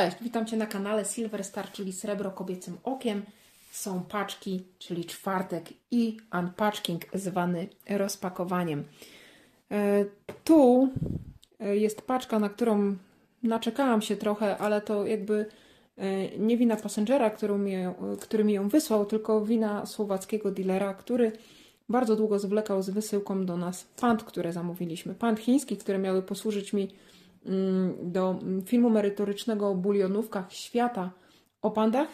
Cześć, witam Cię na kanale Silver Star, czyli Srebro Kobiecym Okiem. Są paczki, czyli czwartek i unpacking zwany rozpakowaniem. E, tu e, jest paczka, na którą naczekałam się trochę, ale to jakby e, nie wina passengera, który mi, ją, który mi ją wysłał, tylko wina słowackiego dealera, który bardzo długo zwlekał z wysyłką do nas pand, które zamówiliśmy. Pand chiński, które miały posłużyć mi do filmu merytorycznego o bulionówkach świata o pandach,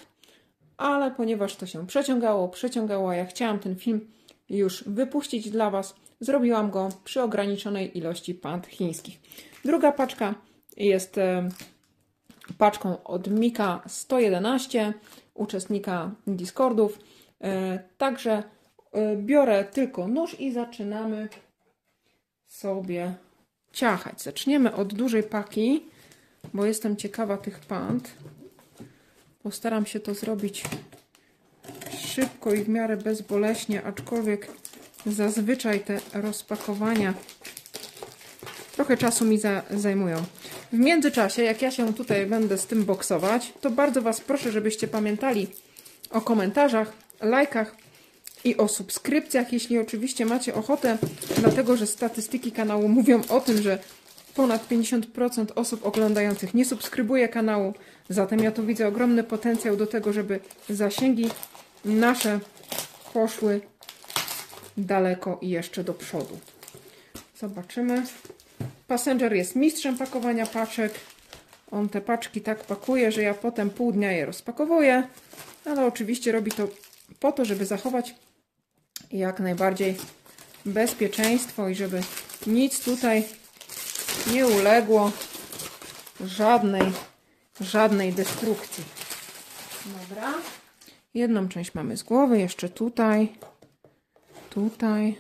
ale ponieważ to się przeciągało, przeciągało, a ja chciałam ten film już wypuścić dla Was, zrobiłam go przy ograniczonej ilości pand chińskich. Druga paczka jest e, paczką od Mika 111, uczestnika Discordów. E, także e, biorę tylko nóż i zaczynamy sobie ciachać. Zaczniemy od dużej paki, bo jestem ciekawa tych pand. Postaram się to zrobić szybko i w miarę bezboleśnie, aczkolwiek zazwyczaj te rozpakowania trochę czasu mi za, zajmują. W międzyczasie, jak ja się tutaj będę z tym boksować, to bardzo Was proszę, żebyście pamiętali o komentarzach, lajkach, i o subskrypcjach, jeśli oczywiście macie ochotę, dlatego że statystyki kanału mówią o tym, że ponad 50% osób oglądających nie subskrybuje kanału. Zatem ja tu widzę ogromny potencjał do tego, żeby zasięgi nasze poszły daleko i jeszcze do przodu. Zobaczymy. Passenger jest mistrzem pakowania paczek. On te paczki tak pakuje, że ja potem pół dnia je rozpakowuję, ale oczywiście robi to po to, żeby zachować jak najbardziej bezpieczeństwo i żeby nic tutaj nie uległo żadnej, żadnej destrukcji. Dobra. Jedną część mamy z głowy, jeszcze tutaj, tutaj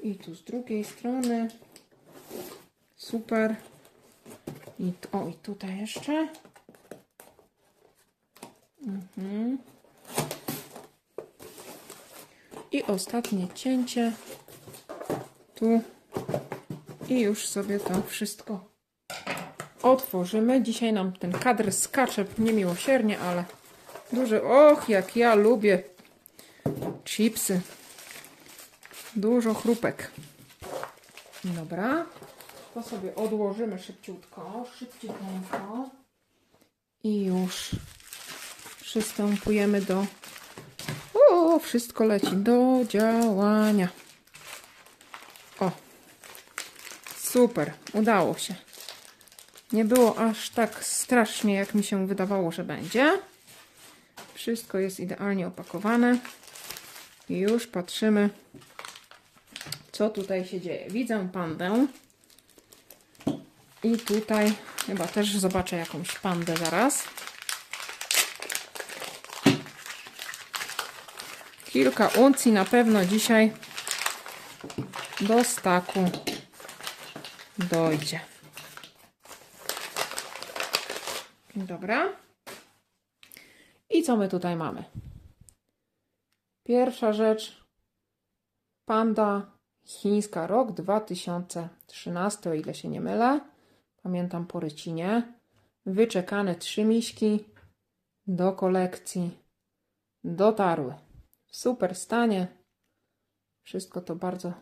i tu z drugiej strony. Super. I, o, i tutaj jeszcze. Mhm. I ostatnie cięcie tu i już sobie to wszystko otworzymy. Dzisiaj nam ten kadr skacze niemiłosiernie, ale duży. Och, jak ja lubię chipsy. Dużo chrupek. Dobra. To sobie odłożymy szybciutko, szybciutko. I już przystępujemy do wszystko leci do działania. O, super, udało się. Nie było aż tak strasznie, jak mi się wydawało, że będzie. Wszystko jest idealnie opakowane. I już patrzymy, co tutaj się dzieje. Widzę pandę. I tutaj chyba też zobaczę jakąś pandę zaraz. Kilka uncji na pewno dzisiaj do staku dojdzie. Dobra. I co my tutaj mamy? Pierwsza rzecz. Panda chińska rok 2013, o ile się nie mylę. Pamiętam po rycinie. Wyczekane trzy miśki do kolekcji dotarły super stanie. Wszystko to bardzo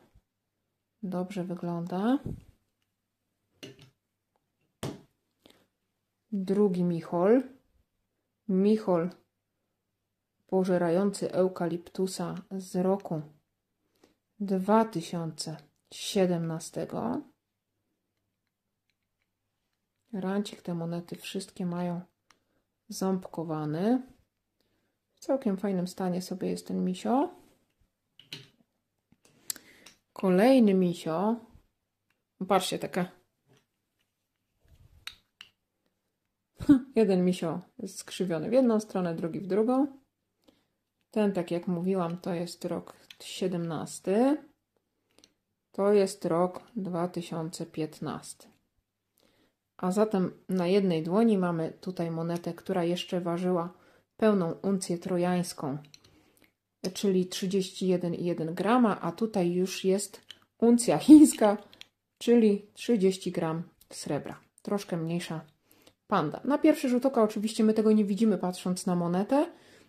dobrze wygląda. Drugi Michol. Michol pożerający eukaliptusa z roku 2017. Rancik te monety wszystkie mają ząbkowany. W całkiem fajnym stanie sobie jest ten misio. Kolejny misio. Patrzcie, taka. Jeden misio jest skrzywiony w jedną stronę, drugi w drugą. Ten, tak jak mówiłam, to jest rok 17. To jest rok 2015. A zatem na jednej dłoni mamy tutaj monetę, która jeszcze ważyła pełną uncję trojańską, czyli 31,1 grama, a tutaj już jest uncja chińska, czyli 30 gram srebra. Troszkę mniejsza panda. Na pierwszy rzut oka oczywiście my tego nie widzimy patrząc na monetę,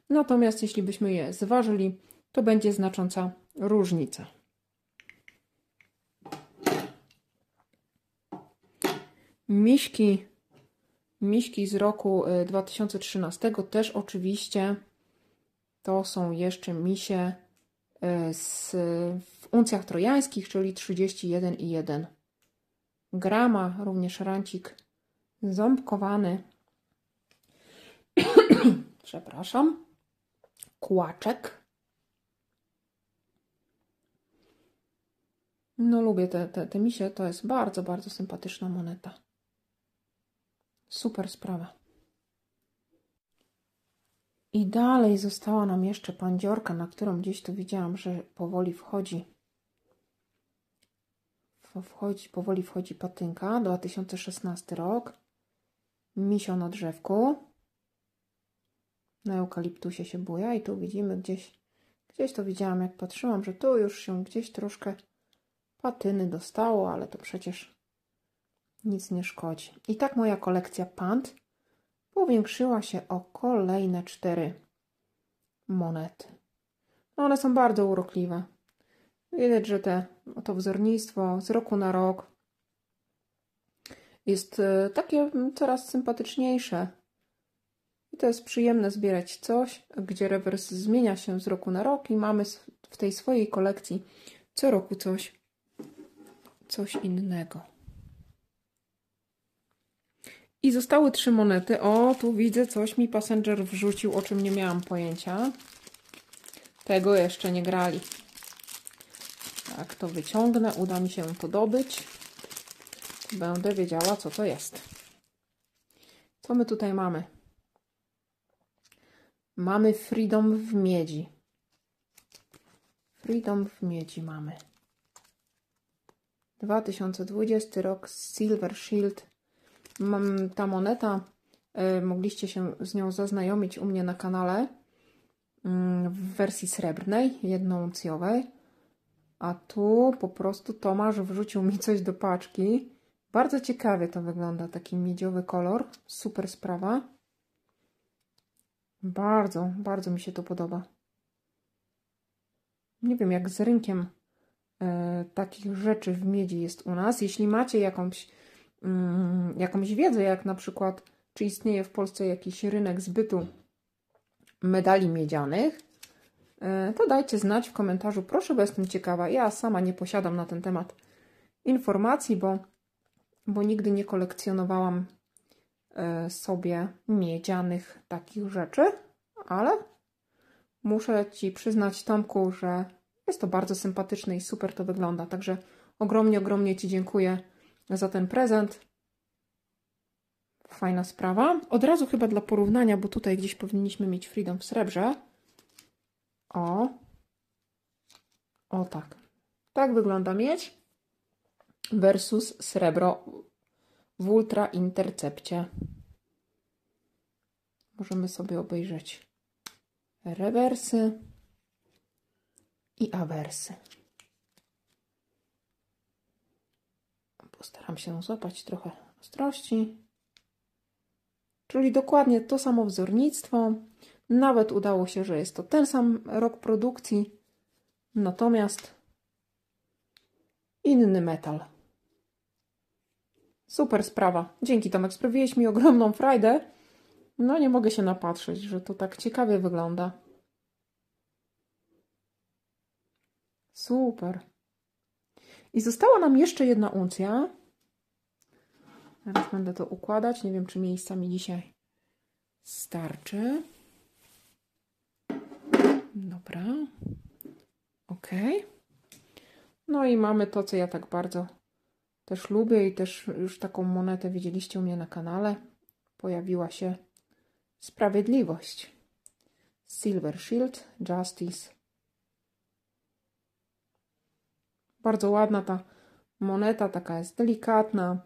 natomiast jeśli byśmy je zważyli, to będzie znacząca różnica. Miśki, miśki z roku 2013 y, też oczywiście to są jeszcze misie y, z, w uncjach trojańskich, czyli 31,1 grama, również rancik ząbkowany. Przepraszam. Kłaczek. No lubię te, te, te misie, to jest bardzo, bardzo sympatyczna moneta. Super sprawa. I dalej została nam jeszcze pandziorka, na którą gdzieś tu widziałam, że powoli wchodzi. Wchodzi, powoli wchodzi patynka. 2016 rok. Misio na drzewku. Na eukaliptusie się buja i tu widzimy gdzieś, gdzieś to widziałam jak patrzyłam, że tu już się gdzieś troszkę patyny dostało, ale to przecież nic nie szkodzi. I tak moja kolekcja pant powiększyła się o kolejne cztery monety. No one są bardzo urokliwe. Widać, że te, to wzornictwo z roku na rok jest e, takie coraz sympatyczniejsze. I to jest przyjemne zbierać coś, gdzie rewers zmienia się z roku na rok i mamy w tej swojej kolekcji co roku coś, coś innego. I zostały trzy monety. O, tu widzę, coś mi Passenger wrzucił, o czym nie miałam pojęcia. Tego jeszcze nie grali. Tak, to wyciągnę. Uda mi się to dobyć. Będę wiedziała, co to jest. Co my tutaj mamy? Mamy Freedom w miedzi. Freedom w miedzi mamy. 2020 rok Silver Shield ta moneta, y, mogliście się z nią zaznajomić u mnie na kanale mm, w wersji srebrnej, jednouncjowej. A tu po prostu Tomasz wrzucił mi coś do paczki. Bardzo ciekawie to wygląda, taki miedziowy kolor. Super sprawa. Bardzo, bardzo mi się to podoba. Nie wiem, jak z rynkiem e, takich rzeczy w miedzi jest u nas. Jeśli macie jakąś jakąś wiedzę, jak na przykład, czy istnieje w Polsce jakiś rynek zbytu medali miedzianych, e, to dajcie znać w komentarzu, proszę, bo jestem ciekawa. Ja sama nie posiadam na ten temat informacji, bo, bo nigdy nie kolekcjonowałam e, sobie miedzianych takich rzeczy, ale muszę Ci przyznać, Tomku, że jest to bardzo sympatyczne i super to wygląda. Także ogromnie, ogromnie Ci dziękuję za ten prezent. Fajna sprawa. Od razu chyba dla porównania, bo tutaj gdzieś powinniśmy mieć Freedom w srebrze. O. O tak. Tak wygląda miedź versus srebro w Ultra Intercepcie. Możemy sobie obejrzeć rewersy i awersy. Postaram się złapać trochę ostrości. Czyli dokładnie to samo wzornictwo. Nawet udało się, że jest to ten sam rok produkcji, natomiast inny metal. Super sprawa. Dzięki Tomek, sprawiłeś mi ogromną frajdę. No nie mogę się napatrzeć, że to tak ciekawie wygląda. Super. I została nam jeszcze jedna uncja. Teraz będę to układać. Nie wiem, czy miejsca mi dzisiaj starczy. Dobra. Ok. No i mamy to, co ja tak bardzo też lubię i też już taką monetę widzieliście u mnie na kanale. Pojawiła się Sprawiedliwość. Silver Shield, Justice, Bardzo ładna ta moneta, taka jest delikatna.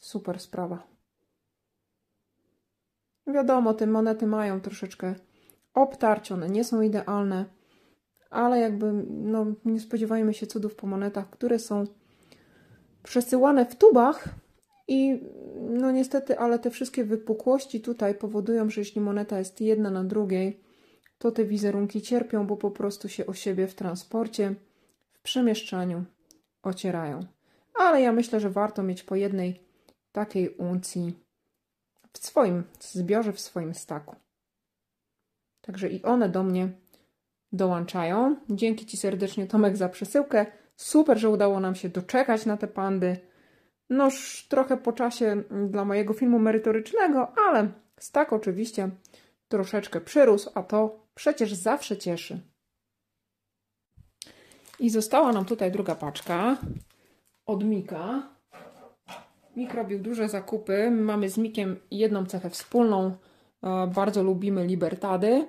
Super sprawa. Wiadomo, te monety mają troszeczkę obtarć, one nie są idealne, ale jakby no, nie spodziewajmy się cudów po monetach, które są przesyłane w tubach, I no niestety, ale te wszystkie wypukłości tutaj powodują, że jeśli moneta jest jedna na drugiej, to te wizerunki cierpią, bo po prostu się o siebie w transporcie, w przemieszczaniu ocierają. Ale ja myślę, że warto mieć po jednej takiej uncji w swoim zbiorze, w swoim staku. Także i one do mnie dołączają. Dzięki Ci serdecznie, Tomek, za przesyłkę. Super, że udało nam się doczekać na te pandy. Noż trochę po czasie dla mojego filmu merytorycznego, ale stak oczywiście troszeczkę przyrósł, a to przecież zawsze cieszy. I została nam tutaj druga paczka od Mika. Mik robił duże zakupy. Mamy z Mikiem jedną cechę wspólną. E, bardzo lubimy Libertady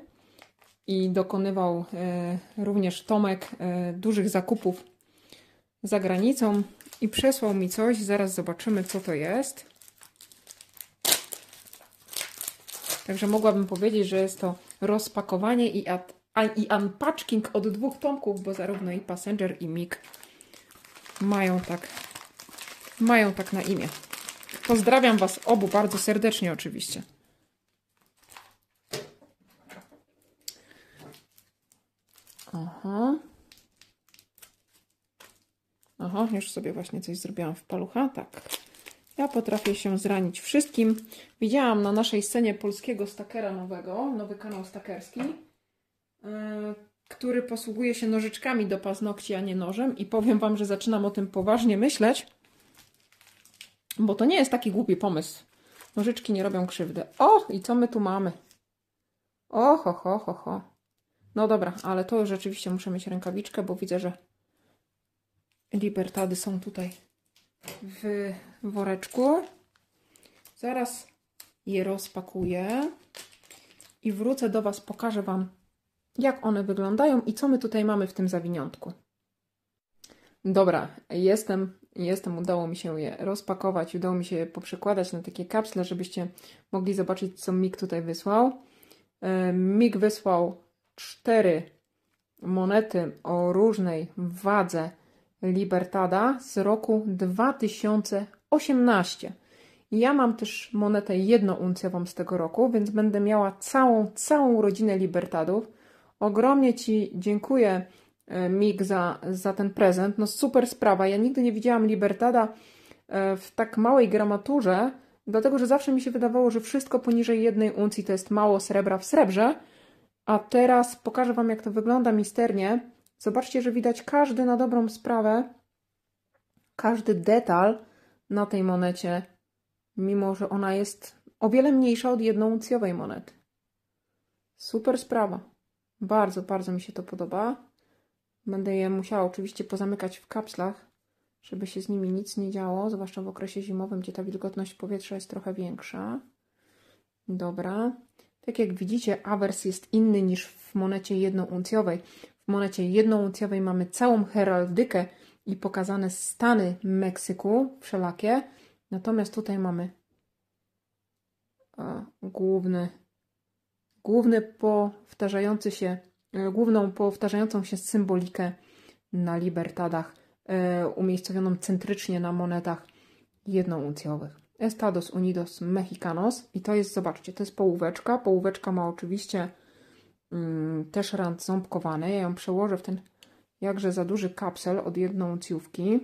i dokonywał e, również Tomek e, dużych zakupów za granicą i przesłał mi coś. Zaraz zobaczymy, co to jest. Także mogłabym powiedzieć, że jest to rozpakowanie i, ad, i unpacking od dwóch tomków, bo zarówno i Passenger i Mig mają tak, mają tak na imię. Pozdrawiam Was obu bardzo serdecznie oczywiście. Aha. Aha, już sobie właśnie coś zrobiłam w palucha. Tak. Ja potrafię się zranić wszystkim. Widziałam na naszej scenie polskiego stakera nowego, nowy kanał stakerski, yy, który posługuje się nożyczkami do paznokci, a nie nożem. I powiem Wam, że zaczynam o tym poważnie myśleć, bo to nie jest taki głupi pomysł. Nożyczki nie robią krzywdy. O, i co my tu mamy? O, ho, ho, ho, ho. No dobra, ale to rzeczywiście muszę mieć rękawiczkę, bo widzę, że libertady są tutaj w woreczku. Zaraz je rozpakuję i wrócę do Was, pokażę Wam, jak one wyglądają i co my tutaj mamy w tym zawiniątku. Dobra, jestem, jestem, udało mi się je rozpakować, udało mi się je poprzekładać na takie kapsle, żebyście mogli zobaczyć, co Mik tutaj wysłał. E, Mik wysłał cztery monety o różnej wadze Libertada z roku 2018. Ja mam też monetę jednouncjową z tego roku, więc będę miała całą, całą rodzinę Libertadów. Ogromnie Ci dziękuję, e, Mig, za, za ten prezent. No super sprawa. Ja nigdy nie widziałam Libertada e, w tak małej gramaturze, dlatego że zawsze mi się wydawało, że wszystko poniżej jednej uncji to jest mało srebra w srebrze. A teraz pokażę Wam, jak to wygląda misternie. Zobaczcie, że widać każdy na dobrą sprawę, każdy detal na tej monecie, mimo że ona jest o wiele mniejsza od jednouncjowej monety. Super sprawa. Bardzo, bardzo mi się to podoba. Będę je musiała oczywiście pozamykać w kapslach, żeby się z nimi nic nie działo, zwłaszcza w okresie zimowym, gdzie ta wilgotność powietrza jest trochę większa. Dobra. Tak jak widzicie, awers jest inny niż w monecie jednouncjowej. W monecie jednouncjowej mamy całą heraldykę i pokazane stany Meksyku wszelakie. Natomiast tutaj mamy a, główny, główny powtarzający się, e, główną powtarzającą się symbolikę na libertadach, e, umiejscowioną centrycznie na monetach jednouncjowych. Estados Unidos Mexicanos i to jest, zobaczcie, to jest połóweczka. Połóweczka ma oczywiście mm, też rand ząbkowany. Ja ją przełożę w ten jakże za duży kapsel od jednouncjówki.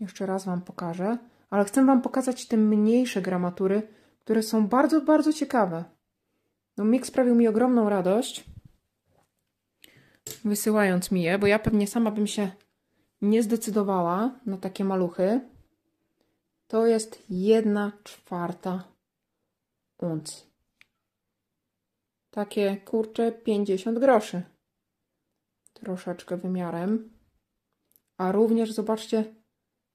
Jeszcze raz Wam pokażę. Ale chcę Wam pokazać te mniejsze gramatury, które są bardzo, bardzo ciekawe. No, Mik sprawił mi ogromną radość, wysyłając mi je, bo ja pewnie sama bym się nie zdecydowała na takie maluchy to jest jedna czwarta uncji. Takie kurcze 50 groszy. Troszeczkę wymiarem. A również zobaczcie,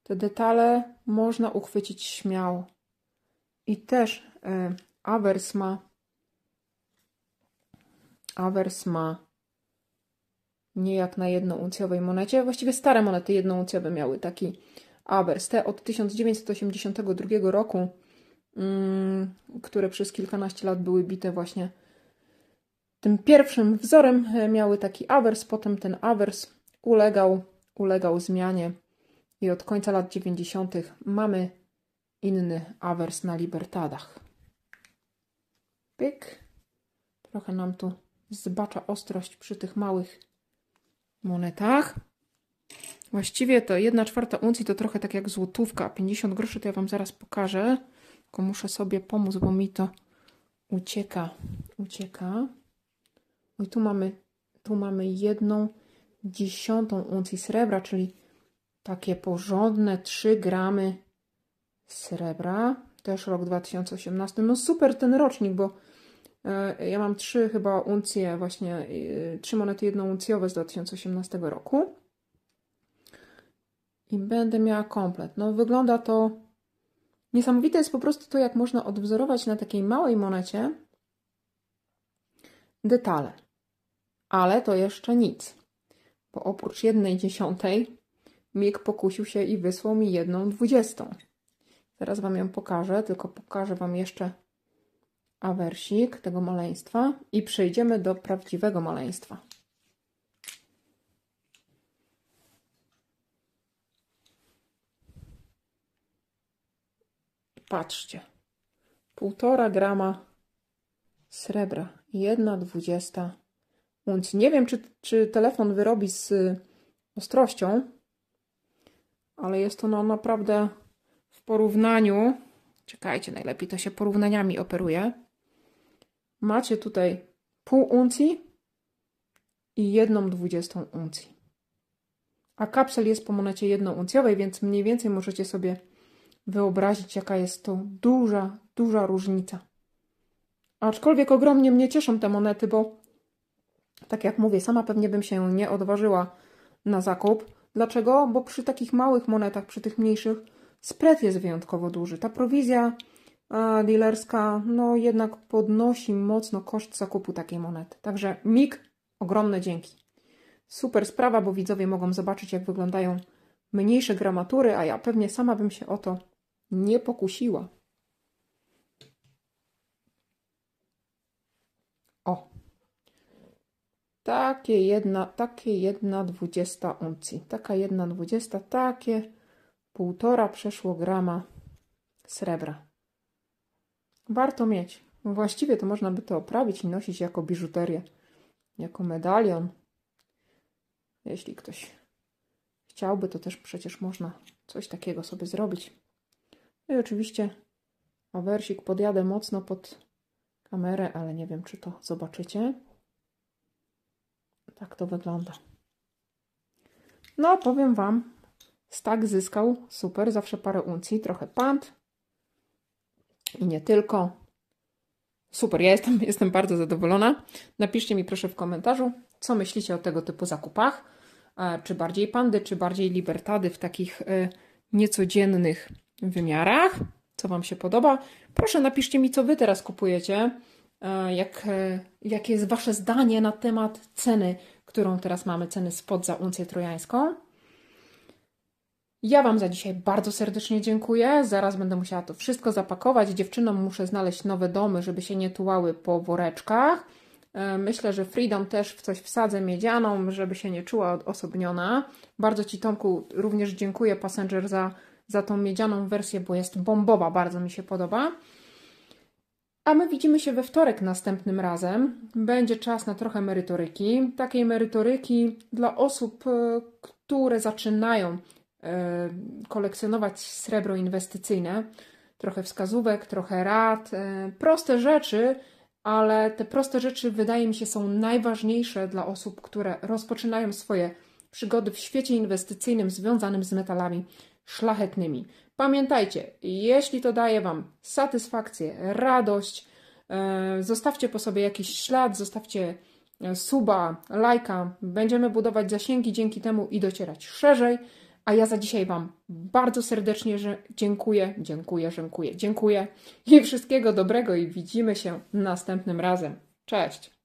te detale można uchwycić śmiało. I też y, awers ma awers ma nie jak na jednouncjowej monecie. Właściwie stare monety jednouncjowe miały taki Avers, te od 1982 roku, mm, które przez kilkanaście lat były bite właśnie tym pierwszym wzorem, e, miały taki awers, potem ten awers ulegał, ulegał zmianie i od końca lat 90. mamy inny awers na Libertadach. Pyk. Trochę nam tu zbacza ostrość przy tych małych monetach. Właściwie to 1 czwarta uncji to trochę tak jak złotówka. 50 groszy to ja Wam zaraz pokażę. Tylko muszę sobie pomóc, bo mi to ucieka. Ucieka. I tu mamy, tu mamy jedną dziesiątą uncji srebra, czyli takie porządne 3 gramy srebra. Też rok 2018. No super ten rocznik, bo e, ja mam trzy chyba uncje, właśnie e, trzy monety jednouncjowe z 2018 roku. I będę miała komplet. No wygląda to niesamowite jest po prostu to, jak można odwzorować na takiej małej monecie detale. Ale to jeszcze nic, bo oprócz jednej dziesiątej Mig pokusił się i wysłał mi jedną dwudziestą. Zaraz Wam ją pokażę, tylko pokażę Wam jeszcze awersik tego maleństwa i przejdziemy do prawdziwego maleństwa. Patrzcie, półtora grama srebra, jedna dwudziesta uncji. Nie wiem, czy, czy telefon wyrobi z ostrością, ale jest ono naprawdę w porównaniu. Czekajcie, najlepiej to się porównaniami operuje. Macie tutaj pół uncji i jedną dwudziestą uncji. A kapsel jest po monecie jednouncjowej, więc mniej więcej możecie sobie wyobrazić, jaka jest to duża, duża różnica. Aczkolwiek ogromnie mnie cieszą te monety, bo tak jak mówię, sama pewnie bym się nie odważyła na zakup. Dlaczego? Bo przy takich małych monetach, przy tych mniejszych, spread jest wyjątkowo duży. Ta prowizja a, dealerska, no jednak podnosi mocno koszt zakupu takiej monety. Także MIG, ogromne dzięki. Super sprawa, bo widzowie mogą zobaczyć, jak wyglądają mniejsze gramatury, a ja pewnie sama bym się o to nie pokusiła. O. Takie jedna, takie jedna dwudziesta uncji. Taka jedna dwudziesta, takie półtora przeszło grama srebra. Warto mieć. Właściwie to można by to oprawić i nosić jako biżuterię, jako medalion. Jeśli ktoś chciałby, to też przecież można coś takiego sobie zrobić. No i oczywiście awersik podjadę mocno pod kamerę, ale nie wiem, czy to zobaczycie. Tak to wygląda. No, powiem Wam, stak zyskał super, zawsze parę uncji, trochę pant i nie tylko. Super, ja jestem, jestem bardzo zadowolona. Napiszcie mi proszę w komentarzu, co myślicie o tego typu zakupach. E, czy bardziej pandy, czy bardziej libertady w takich e, niecodziennych wymiarach, co Wam się podoba. Proszę napiszcie mi, co Wy teraz kupujecie, jak, e, jakie jest Wasze zdanie na temat ceny, którą teraz mamy, ceny spod za uncję trojańską. Ja Wam za dzisiaj bardzo serdecznie dziękuję. Zaraz będę musiała to wszystko zapakować. Dziewczynom muszę znaleźć nowe domy, żeby się nie tułały po woreczkach. E, myślę, że Freedom też w coś wsadzę miedzianą, żeby się nie czuła odosobniona. Bardzo Ci, Tomku, również dziękuję, Passenger, za za tą miedzianą wersję, bo jest bombowa, bardzo mi się podoba. A my widzimy się we wtorek następnym razem. Będzie czas na trochę merytoryki. Takiej merytoryki dla osób, e, które zaczynają e, kolekcjonować srebro inwestycyjne. Trochę wskazówek, trochę rad, e, proste rzeczy, ale te proste rzeczy wydaje mi się są najważniejsze dla osób, które rozpoczynają swoje przygody w świecie inwestycyjnym związanym z metalami szlachetnymi. Pamiętajcie, jeśli to daje Wam satysfakcję, radość, e, zostawcie po sobie jakiś ślad, zostawcie e, suba, lajka. Będziemy budować zasięgi dzięki temu i docierać szerzej. A ja za dzisiaj Wam bardzo serdecznie dziękuję, dziękuję, dziękuję, dziękuję i wszystkiego dobrego i widzimy się następnym razem. Cześć!